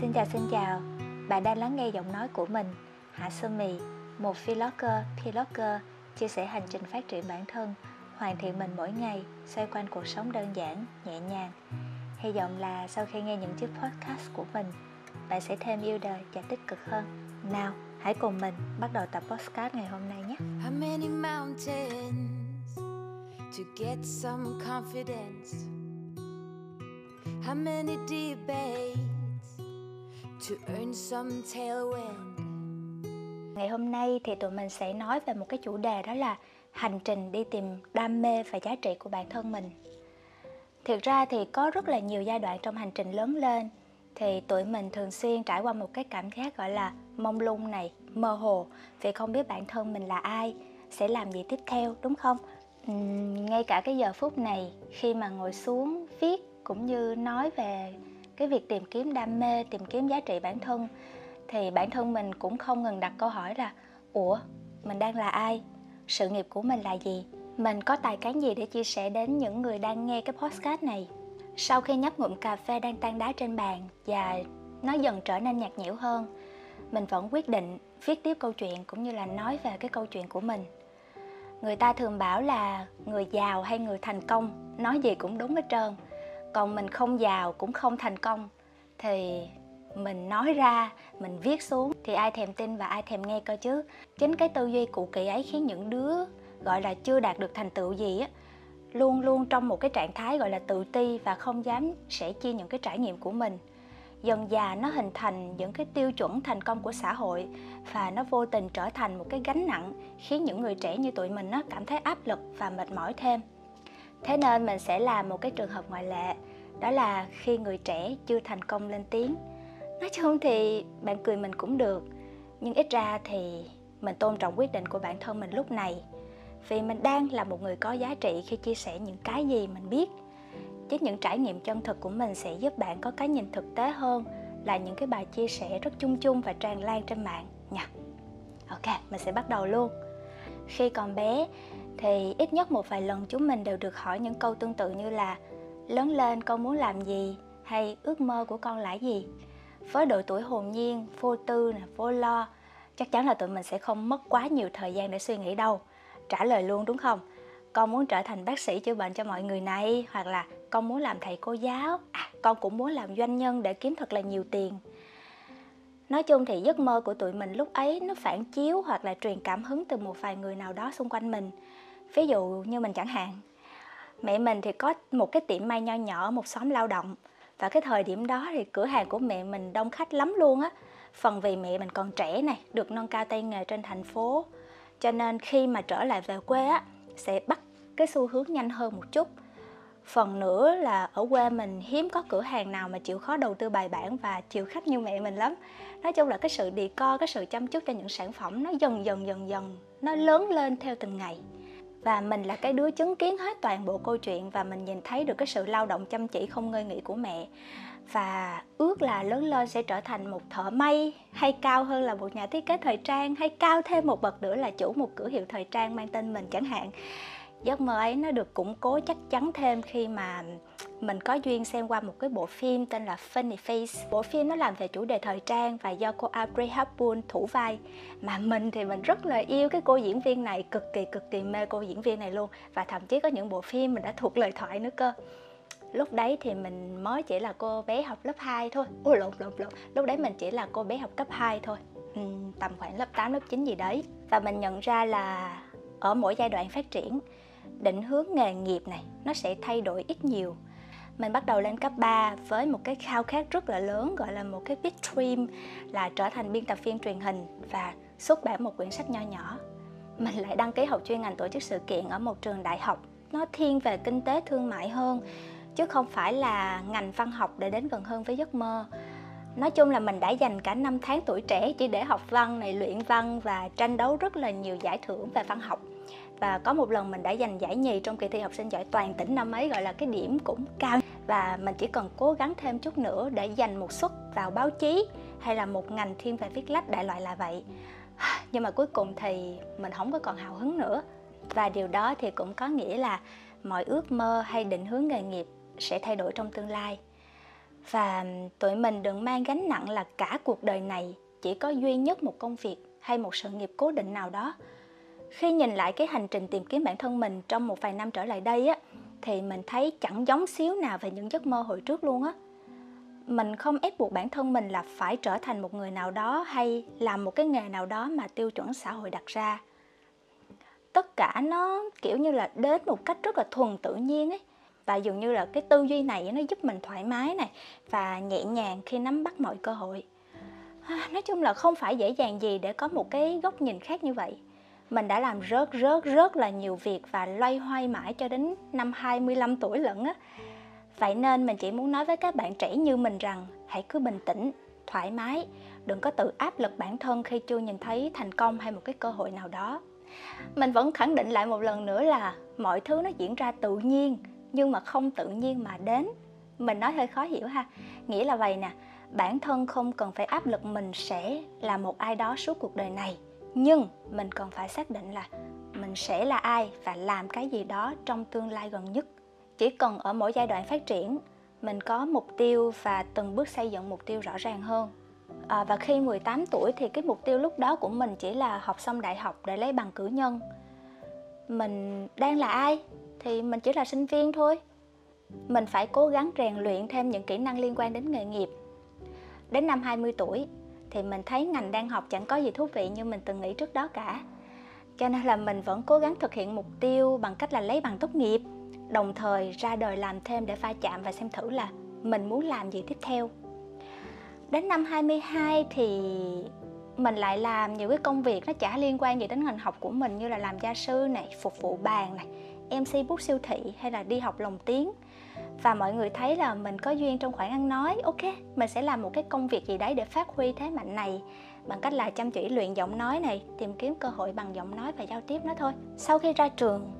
Xin chào xin chào, bạn đang lắng nghe giọng nói của mình, Hạ Sơn Mì, một vlogger, vlogger chia sẻ hành trình phát triển bản thân, hoàn thiện mình mỗi ngày, xoay quanh cuộc sống đơn giản, nhẹ nhàng. Hy vọng là sau khi nghe những chiếc podcast của mình, bạn sẽ thêm yêu đời và tích cực hơn. Nào, hãy cùng mình bắt đầu tập podcast ngày hôm nay nhé. How many mountains to get some confidence? How many debates to earn some tailwind? Ngày hôm nay thì tụi mình sẽ nói về một cái chủ đề đó là hành trình đi tìm đam mê và giá trị của bản thân mình. Thực ra thì có rất là nhiều giai đoạn trong hành trình lớn lên thì tụi mình thường xuyên trải qua một cái cảm giác gọi là mông lung này, mơ hồ vì không biết bản thân mình là ai, sẽ làm gì tiếp theo đúng không? Uhm, ngay cả cái giờ phút này khi mà ngồi xuống viết cũng như nói về cái việc tìm kiếm đam mê, tìm kiếm giá trị bản thân, thì bản thân mình cũng không ngừng đặt câu hỏi là, ủa, mình đang là ai? Sự nghiệp của mình là gì? Mình có tài cán gì để chia sẻ đến những người đang nghe cái podcast này? Sau khi nhấp ngụm cà phê đang tan đá trên bàn và nó dần trở nên nhạt nhẽo hơn, mình vẫn quyết định viết tiếp câu chuyện cũng như là nói về cái câu chuyện của mình. Người ta thường bảo là người giàu hay người thành công, nói gì cũng đúng hết trơn còn mình không giàu cũng không thành công. Thì mình nói ra, mình viết xuống. Thì ai thèm tin và ai thèm nghe cơ chứ. Chính cái tư duy cụ kỳ ấy khiến những đứa, gọi là, chưa đạt được thành tựu gì á, luôn luôn trong một cái trạng thái, gọi là, tự ti và không dám sẻ chia những cái trải nghiệm của mình. Dần già nó hình thành những cái tiêu chuẩn thành công của xã hội và nó vô tình trở thành một cái gánh nặng khiến những người trẻ như tụi mình nó cảm thấy áp lực và mệt mỏi thêm thế nên mình sẽ làm một cái trường hợp ngoại lệ, đó là khi người trẻ chưa thành công lên tiếng. Nói chung thì bạn cười mình cũng được, nhưng ít ra thì mình tôn trọng quyết định của bản thân mình lúc này. Vì mình đang là một người có giá trị khi chia sẻ những cái gì mình biết. Chính những trải nghiệm chân thực của mình sẽ giúp bạn có cái nhìn thực tế hơn, là những cái bài chia sẻ rất chung chung và tràn lan trên mạng nha. Ok, mình sẽ bắt đầu luôn. Khi còn bé thì ít nhất một vài lần chúng mình đều được hỏi những câu tương tự như là lớn lên con muốn làm gì? hay ước mơ của con là gì? Với độ tuổi hồn nhiên vô tư nè vô lo chắc chắn là tụi mình sẽ không mất quá nhiều thời gian để suy nghĩ đâu. Trả lời luôn đúng không? Con muốn trở thành bác sĩ chữa bệnh cho mọi người này hoặc là con muốn làm thầy cô giáo. À, con cũng muốn làm doanh nhân để kiếm thật là nhiều tiền. Nói chung thì giấc mơ của tụi mình lúc ấy nó phản chiếu hoặc là truyền cảm hứng từ một vài người nào đó xung quanh mình ví dụ như mình chẳng hạn, mẹ mình thì có một cái tiệm may nho nhỏ ở một xóm lao động. Và cái thời điểm đó thì cửa hàng của mẹ mình đông khách lắm luôn á. Phần vì mẹ mình còn trẻ này, được nâng cao tay nghề trên thành phố. Cho nên khi mà trở lại về quê á, sẽ bắt cái xu hướng nhanh hơn một chút. Phần nữa là ở quê mình hiếm có cửa hàng nào mà chịu khó đầu tư bài bản và chịu khách như mẹ mình lắm. Nói chung là cái sự đi co cái sự chăm chút cho những sản phẩm nó dần dần dần dần, nó lớn lên theo từng ngày và mình là cái đứa chứng kiến hết toàn bộ câu chuyện và mình nhìn thấy được cái sự lao động chăm chỉ không ngơi nghỉ của mẹ. Và ước là lớn lên sẽ trở thành một thợ may, hay cao hơn là một nhà thiết kế thời trang, hay cao thêm một bậc nữa là chủ một cửa hiệu thời trang mang tên mình chẳng hạn giấc mơ ấy nó được củng cố chắc chắn thêm khi mà mình có duyên xem qua một cái bộ phim tên là Funny Face. Bộ phim nó làm về chủ đề thời trang và do cô Audrey Hepburn thủ vai. Mà mình thì mình rất là yêu cái cô diễn viên này cực kỳ cực kỳ mê cô diễn viên này luôn. Và thậm chí có những bộ phim mình đã thuộc lời thoại nữa cơ. Lúc đấy thì mình mới chỉ là cô bé học lớp 2 thôi. Ôi lộn lộn lộn. Lúc đấy mình chỉ là cô bé học cấp 2 thôi. Ừ, tầm khoảng lớp 8, lớp 9 gì đấy. Và mình nhận ra là ở mỗi giai đoạn phát triển định hướng nghề nghiệp này, nó sẽ thay đổi ít nhiều. Mình bắt đầu lên cấp 3 với một cái khao khát rất là lớn, gọi là một cái big dream là trở thành biên tập viên truyền hình và xuất bản một quyển sách nho nhỏ. Mình lại đăng ký học chuyên ngành tổ chức sự kiện ở một trường đại học. Nó thiên về kinh tế thương mại hơn, chứ không phải là ngành văn học để đến gần hơn với giấc mơ. Nói chung là mình đã dành cả năm tháng tuổi trẻ chỉ để học văn này, luyện văn và tranh đấu rất là nhiều giải thưởng về văn học và có một lần mình đã giành giải nhì trong kỳ thi học sinh giỏi toàn tỉnh năm ấy, gọi là cái điểm cũng cao. Và mình chỉ cần cố gắng thêm chút nữa để giành một suất vào báo chí hay là một ngành thiên về viết lách đại loại là vậy. Nhưng mà cuối cùng thì mình không có còn hào hứng nữa. Và điều đó thì cũng có nghĩa là mọi ước mơ hay định hướng nghề nghiệp sẽ thay đổi trong tương lai. Và tụi mình đừng mang gánh nặng là cả cuộc đời này chỉ có duy nhất một công việc hay một sự nghiệp cố định nào đó khi nhìn lại cái hành trình tìm kiếm bản thân mình trong một vài năm trở lại đây á, thì mình thấy chẳng giống xíu nào về những giấc mơ hồi trước luôn á. Mình không ép buộc bản thân mình là phải trở thành một người nào đó hay làm một cái nghề nào đó mà tiêu chuẩn xã hội đặt ra. Tất cả nó, kiểu như là, đến một cách rất là thuần tự nhiên ấy. Và dường như là cái tư duy này nó giúp mình thoải mái này và nhẹ nhàng khi nắm bắt mọi cơ hội. À, nói chung là không phải dễ dàng gì để có một cái góc nhìn khác như vậy mình đã làm rớt rớt rất là nhiều việc và loay hoay mãi cho đến năm 25 tuổi lận á Vậy nên mình chỉ muốn nói với các bạn trẻ như mình rằng hãy cứ bình tĩnh, thoải mái, đừng có tự áp lực bản thân khi chưa nhìn thấy thành công hay một cái cơ hội nào đó. Mình vẫn khẳng định lại một lần nữa là mọi thứ nó diễn ra tự nhiên nhưng mà không tự nhiên mà đến. Mình nói hơi khó hiểu ha. Nghĩa là vậy nè, bản thân không cần phải áp lực mình sẽ là một ai đó suốt cuộc đời này nhưng mình cần phải xác định là mình sẽ là ai và làm cái gì đó trong tương lai gần nhất. Chỉ cần ở mỗi giai đoạn phát triển mình có mục tiêu và từng bước xây dựng mục tiêu rõ ràng hơn. À, và khi 18 tuổi thì cái mục tiêu lúc đó của mình chỉ là học xong đại học để lấy bằng cử nhân. Mình đang là ai thì mình chỉ là sinh viên thôi. Mình phải cố gắng rèn luyện thêm những kỹ năng liên quan đến nghề nghiệp. Đến năm 20 tuổi thì mình thấy ngành đang học chẳng có gì thú vị như mình từng nghĩ trước đó cả. Cho nên là mình vẫn cố gắng thực hiện mục tiêu bằng cách là lấy bằng tốt nghiệp đồng thời ra đời làm thêm để pha chạm và xem thử là mình muốn làm gì tiếp theo. Đến năm 22 thì mình lại làm nhiều cái công việc nó chả liên quan gì đến ngành học của mình như là làm gia sư này, phục vụ bàn này, MC bút siêu thị hay là đi học lồng tiếng và mọi người thấy là mình có duyên trong khoảng ăn nói ok mình sẽ làm một cái công việc gì đấy để phát huy thế mạnh này. Bằng cách là chăm chỉ luyện giọng nói này tìm kiếm cơ hội bằng giọng nói và giao tiếp nó thôi. Sau khi ra trường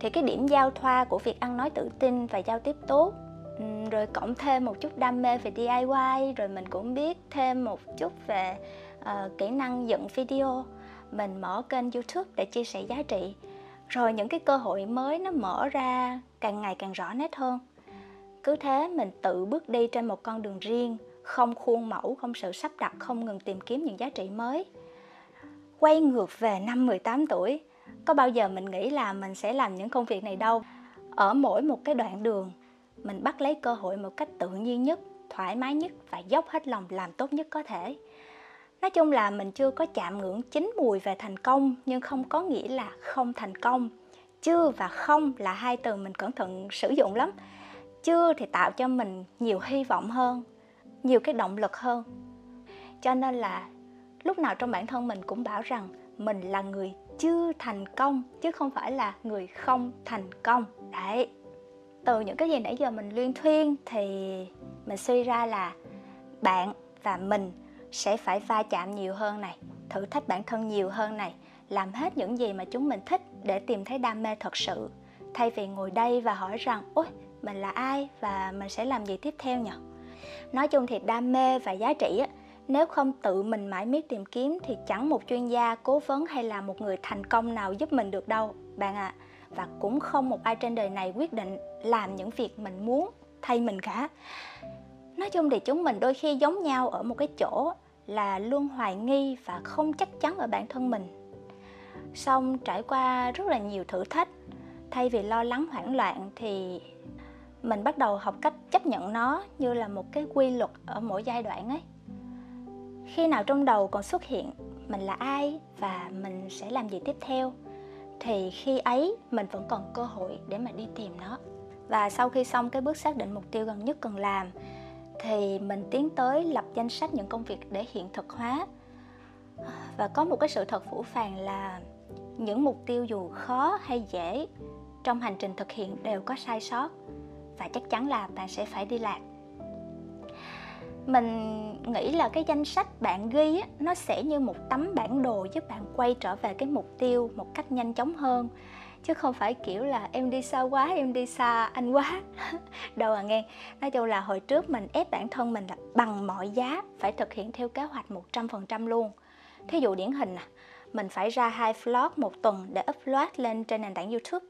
thì cái điểm giao thoa của việc ăn nói tự tin và giao tiếp tốt rồi cộng thêm một chút đam mê về DIY rồi mình cũng biết thêm một chút về uh, kỹ năng dựng video mình mở kênh YouTube để chia sẻ giá trị. Rồi những cái cơ hội mới nó mở ra càng ngày càng rõ nét hơn cứ thế mình tự bước đi trên một con đường riêng, không khuôn mẫu, không sự sắp đặt, không ngừng tìm kiếm những giá trị mới. Quay ngược về năm 18 tuổi, có bao giờ mình nghĩ là mình sẽ làm những công việc này đâu? Ở mỗi một cái đoạn đường, mình bắt lấy cơ hội một cách tự nhiên nhất, thoải mái nhất và dốc hết lòng làm tốt nhất có thể. Nói chung là mình chưa có chạm ngưỡng chín mùi về thành công, nhưng không có nghĩa là không thành công. Chưa và không là hai từ mình cẩn thận sử dụng lắm chưa thì tạo cho mình nhiều hy vọng hơn, nhiều cái động lực hơn. Cho nên là lúc nào trong bản thân mình cũng bảo rằng mình là người chưa thành công, chứ không phải là người không thành công. Đấy. Từ những cái gì nãy giờ mình luyên thuyên thì mình suy ra là bạn và mình sẽ phải va chạm nhiều hơn này, thử thách bản thân nhiều hơn này, làm hết những gì mà chúng mình thích để tìm thấy đam mê thật sự. Thay vì ngồi đây và hỏi rằng, ôi mình là ai và mình sẽ làm gì tiếp theo nhỉ? Nói chung thì đam mê và giá trị á, nếu không tự mình mãi miết tìm kiếm thì chẳng một chuyên gia cố vấn hay là một người thành công nào giúp mình được đâu, bạn ạ. À. và cũng không một ai trên đời này quyết định làm những việc mình muốn thay mình cả. Nói chung thì chúng mình đôi khi giống nhau ở một cái chỗ là luôn hoài nghi và không chắc chắn ở bản thân mình. Xong trải qua rất là nhiều thử thách, thay vì lo lắng hoảng loạn thì mình bắt đầu học cách chấp nhận nó như là một cái quy luật ở mỗi giai đoạn ấy. Khi nào trong đầu còn xuất hiện mình là ai và mình sẽ làm gì tiếp theo, thì khi ấy mình vẫn còn cơ hội để mà đi tìm nó. Và sau khi xong cái bước xác định mục tiêu gần nhất cần làm, thì mình tiến tới lập danh sách những công việc để hiện thực hóa. Và có một cái sự thật phủ phàng là những mục tiêu dù khó hay dễ, trong hành trình thực hiện đều có sai sót và chắc chắn là bạn sẽ phải đi lạc. Mình nghĩ là cái danh sách bạn ghi á, nó sẽ như một tấm bản đồ giúp bạn quay trở về cái mục tiêu một cách nhanh chóng hơn. Chứ không phải kiểu là em đi xa quá em đi xa anh quá. Đâu à nghe nói chung là hồi trước mình ép bản thân mình là bằng mọi giá phải thực hiện theo kế hoạch 100% luôn. Thí dụ điển hình nè mình phải ra hai vlog một tuần để upload lên trên nền tảng youtube.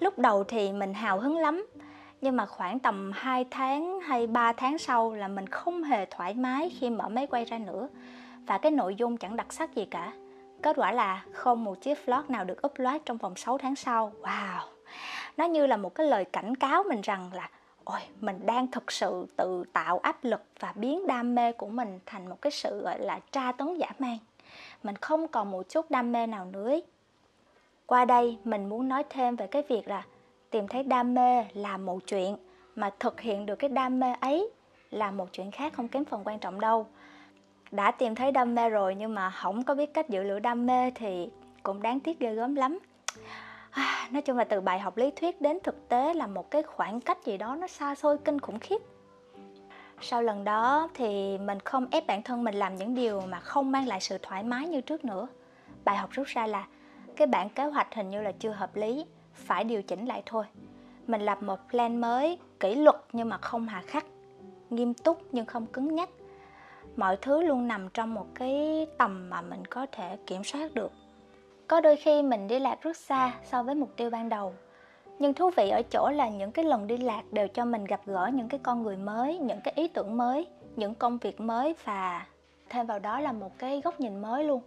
Lúc đầu thì mình hào hứng lắm nhưng mà khoảng tầm 2 tháng hay 3 tháng sau là mình không hề thoải mái khi mở máy quay ra nữa. Và cái nội dung chẳng đặc sắc gì cả. Kết quả là không một chiếc vlog nào được upload trong vòng 6 tháng sau. Wow! Nó như là một cái lời cảnh cáo mình rằng là, ôi, mình đang thực sự tự tạo áp lực và biến đam mê của mình thành một cái sự, gọi là, tra tấn giả man mình không còn một chút đam mê nào nữa qua đây mình muốn nói thêm về cái việc là tìm thấy đam mê là một chuyện mà thực hiện được cái đam mê ấy là một chuyện khác không kém phần quan trọng đâu. Đã tìm thấy đam mê rồi nhưng mà không có biết cách giữ lửa đam mê thì cũng đáng tiếc ghê gớm lắm. À, nói chung là từ bài học lý thuyết đến thực tế là một cái khoảng cách gì đó nó xa xôi kinh khủng khiếp. Sau lần đó thì mình không ép bản thân mình làm những điều mà không mang lại sự thoải mái như trước nữa. Bài học rút ra là cái bản kế hoạch hình như là chưa hợp lý phải điều chỉnh lại thôi. Mình lập một plan mới, kỷ luật nhưng mà không hà khắc, nghiêm túc nhưng không cứng nhắc. Mọi thứ luôn nằm trong một cái tầm mà mình có thể kiểm soát được. Có đôi khi mình đi lạc rất xa so với mục tiêu ban đầu, nhưng thú vị ở chỗ là những cái lần đi lạc đều cho mình gặp gỡ những cái con người mới, những cái ý tưởng mới, những công việc mới và thêm vào đó là một cái góc nhìn mới luôn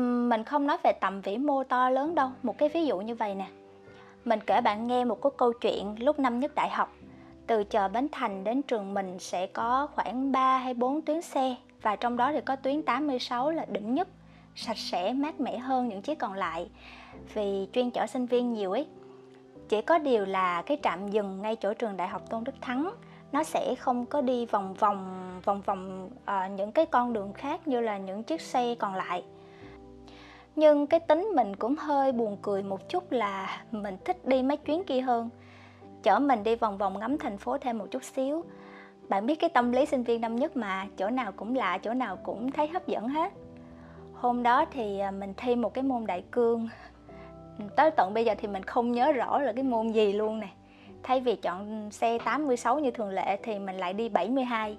mình không nói về tầm vĩ mô to lớn đâu. Một cái ví dụ như vậy nè. Mình kể bạn nghe một cái câu chuyện lúc năm nhất đại học. Từ chợ Bến Thành đến trường mình sẽ có khoảng 3 hay 4 tuyến xe và trong đó thì có tuyến 86 là đỉnh nhất, sạch sẽ, mát mẻ hơn những chiếc còn lại vì chuyên chở sinh viên nhiều ấy. Chỉ có điều là cái trạm dừng ngay chỗ trường Đại học Tôn Đức Thắng nó sẽ không có đi vòng vòng vòng vòng uh, những cái con đường khác như là những chiếc xe còn lại nhưng cái tính mình cũng hơi buồn cười một chút là mình thích đi mấy chuyến kia hơn. Chở mình đi vòng vòng ngắm thành phố thêm một chút xíu. Bạn biết cái tâm lý sinh viên năm nhất mà, chỗ nào cũng lạ, chỗ nào cũng thấy hấp dẫn hết. Hôm đó thì à, mình thi một cái môn đại cương. Tới tận bây giờ thì mình không nhớ rõ là cái môn gì luôn nè. Thay vì chọn xe 86 như thường lệ thì mình lại đi 72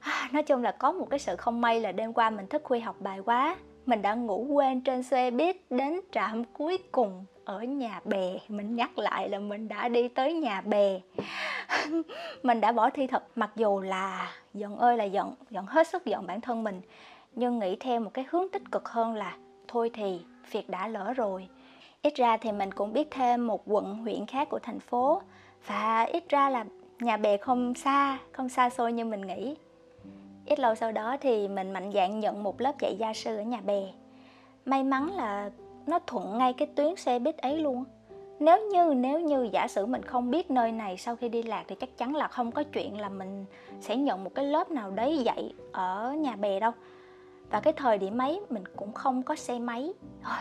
à, nói chung là có một cái sự không may là đêm qua mình thức khuya học bài quá mình đã ngủ quên trên xe buýt đến trạm cuối cùng ở nhà bè. Mình nhắc lại là mình đã đi tới nhà bè. Mình đã bỏ thi thật, mặc dù là giận ơi là giận giận hết sức giận bản thân mình. Nhưng nghĩ theo một cái hướng tích cực hơn là, thôi thì, việc đã lỡ rồi. Ít ra thì mình cũng biết thêm một quận huyện khác của thành phố. Và ít ra là nhà bè không xa không xa xôi như mình nghĩ ít lâu sau đó thì mình mạnh dạn nhận một lớp dạy gia sư ở nhà bè. May mắn là nó thuận ngay cái tuyến xe buýt ấy luôn. Nếu như nếu như giả sử mình không biết nơi này sau khi đi lạc thì chắc chắn là không có chuyện là mình sẽ nhận một cái lớp nào đấy dạy ở nhà bè đâu. Và cái thời điểm ấy mình cũng không có xe máy. Thôi,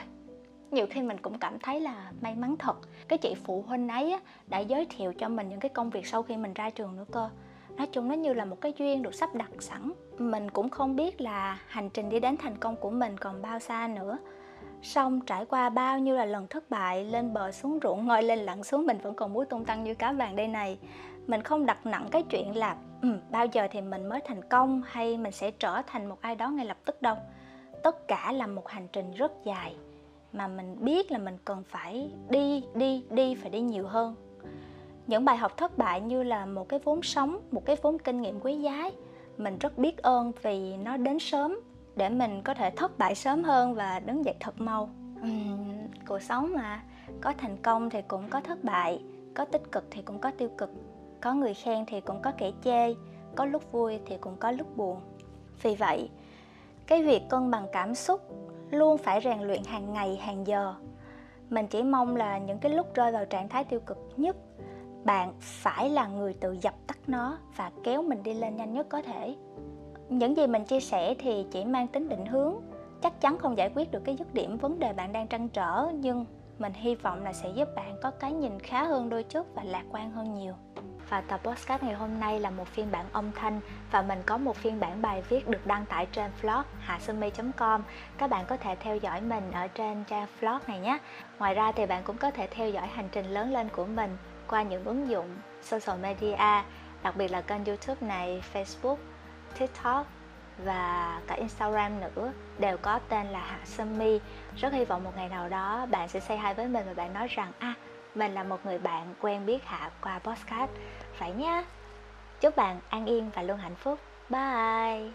nhiều khi mình cũng cảm thấy là may mắn thật. Cái chị phụ huynh ấy đã giới thiệu cho mình những cái công việc sau khi mình ra trường nữa cơ nói chung nó như là một cái duyên được sắp đặt sẵn. Mình cũng không biết là hành trình đi đến thành công của mình còn bao xa nữa. Xong trải qua bao nhiêu là lần thất bại lên bờ xuống ruộng ngồi lên lặn xuống mình vẫn còn muốn tung tăng như cá vàng đây này. Mình không đặt nặng cái chuyện là ừ, bao giờ thì mình mới thành công hay mình sẽ trở thành một ai đó ngay lập tức đâu. Tất cả là một hành trình rất dài mà mình biết là mình cần phải đi đi đi phải đi nhiều hơn những bài học thất bại như là một cái vốn sống một cái vốn kinh nghiệm quý giá mình rất biết ơn vì nó đến sớm để mình có thể thất bại sớm hơn và đứng dậy thật mau. Uhm, cuộc sống mà có thành công thì cũng có thất bại có tích cực thì cũng có tiêu cực có người khen thì cũng có kẻ chê có lúc vui thì cũng có lúc buồn. Vì vậy cái việc cân bằng cảm xúc luôn phải rèn luyện hàng ngày hàng giờ. Mình chỉ mong là những cái lúc rơi vào trạng thái tiêu cực nhất bạn phải là người tự dập tắt nó và kéo mình đi lên nhanh nhất có thể. Những gì mình chia sẻ thì chỉ mang tính định hướng. Chắc chắn không giải quyết được cái dứt điểm vấn đề bạn đang trăn trở, nhưng mình hy vọng là sẽ giúp bạn có cái nhìn khá hơn đôi chút và lạc quan hơn nhiều. Và tập podcast ngày hôm nay là một phiên bản âm thanh và mình có một phiên bản bài viết được đăng tải trên blog hasumi.com các bạn có thể theo dõi mình ở trên trang blog này nhé. Ngoài ra thì bạn cũng có thể theo dõi hành trình lớn lên của mình qua những ứng dụng social media, đặc biệt là kênh youtube này, facebook, tiktok và cả instagram nữa, đều có tên là hạ sâm mi rất hy vọng một ngày nào đó bạn sẽ say hi với mình và bạn nói rằng à mình là một người bạn quen biết Hạ qua podcast. Vậy nhé. Chúc bạn an yên và luôn hạnh phúc. Bye.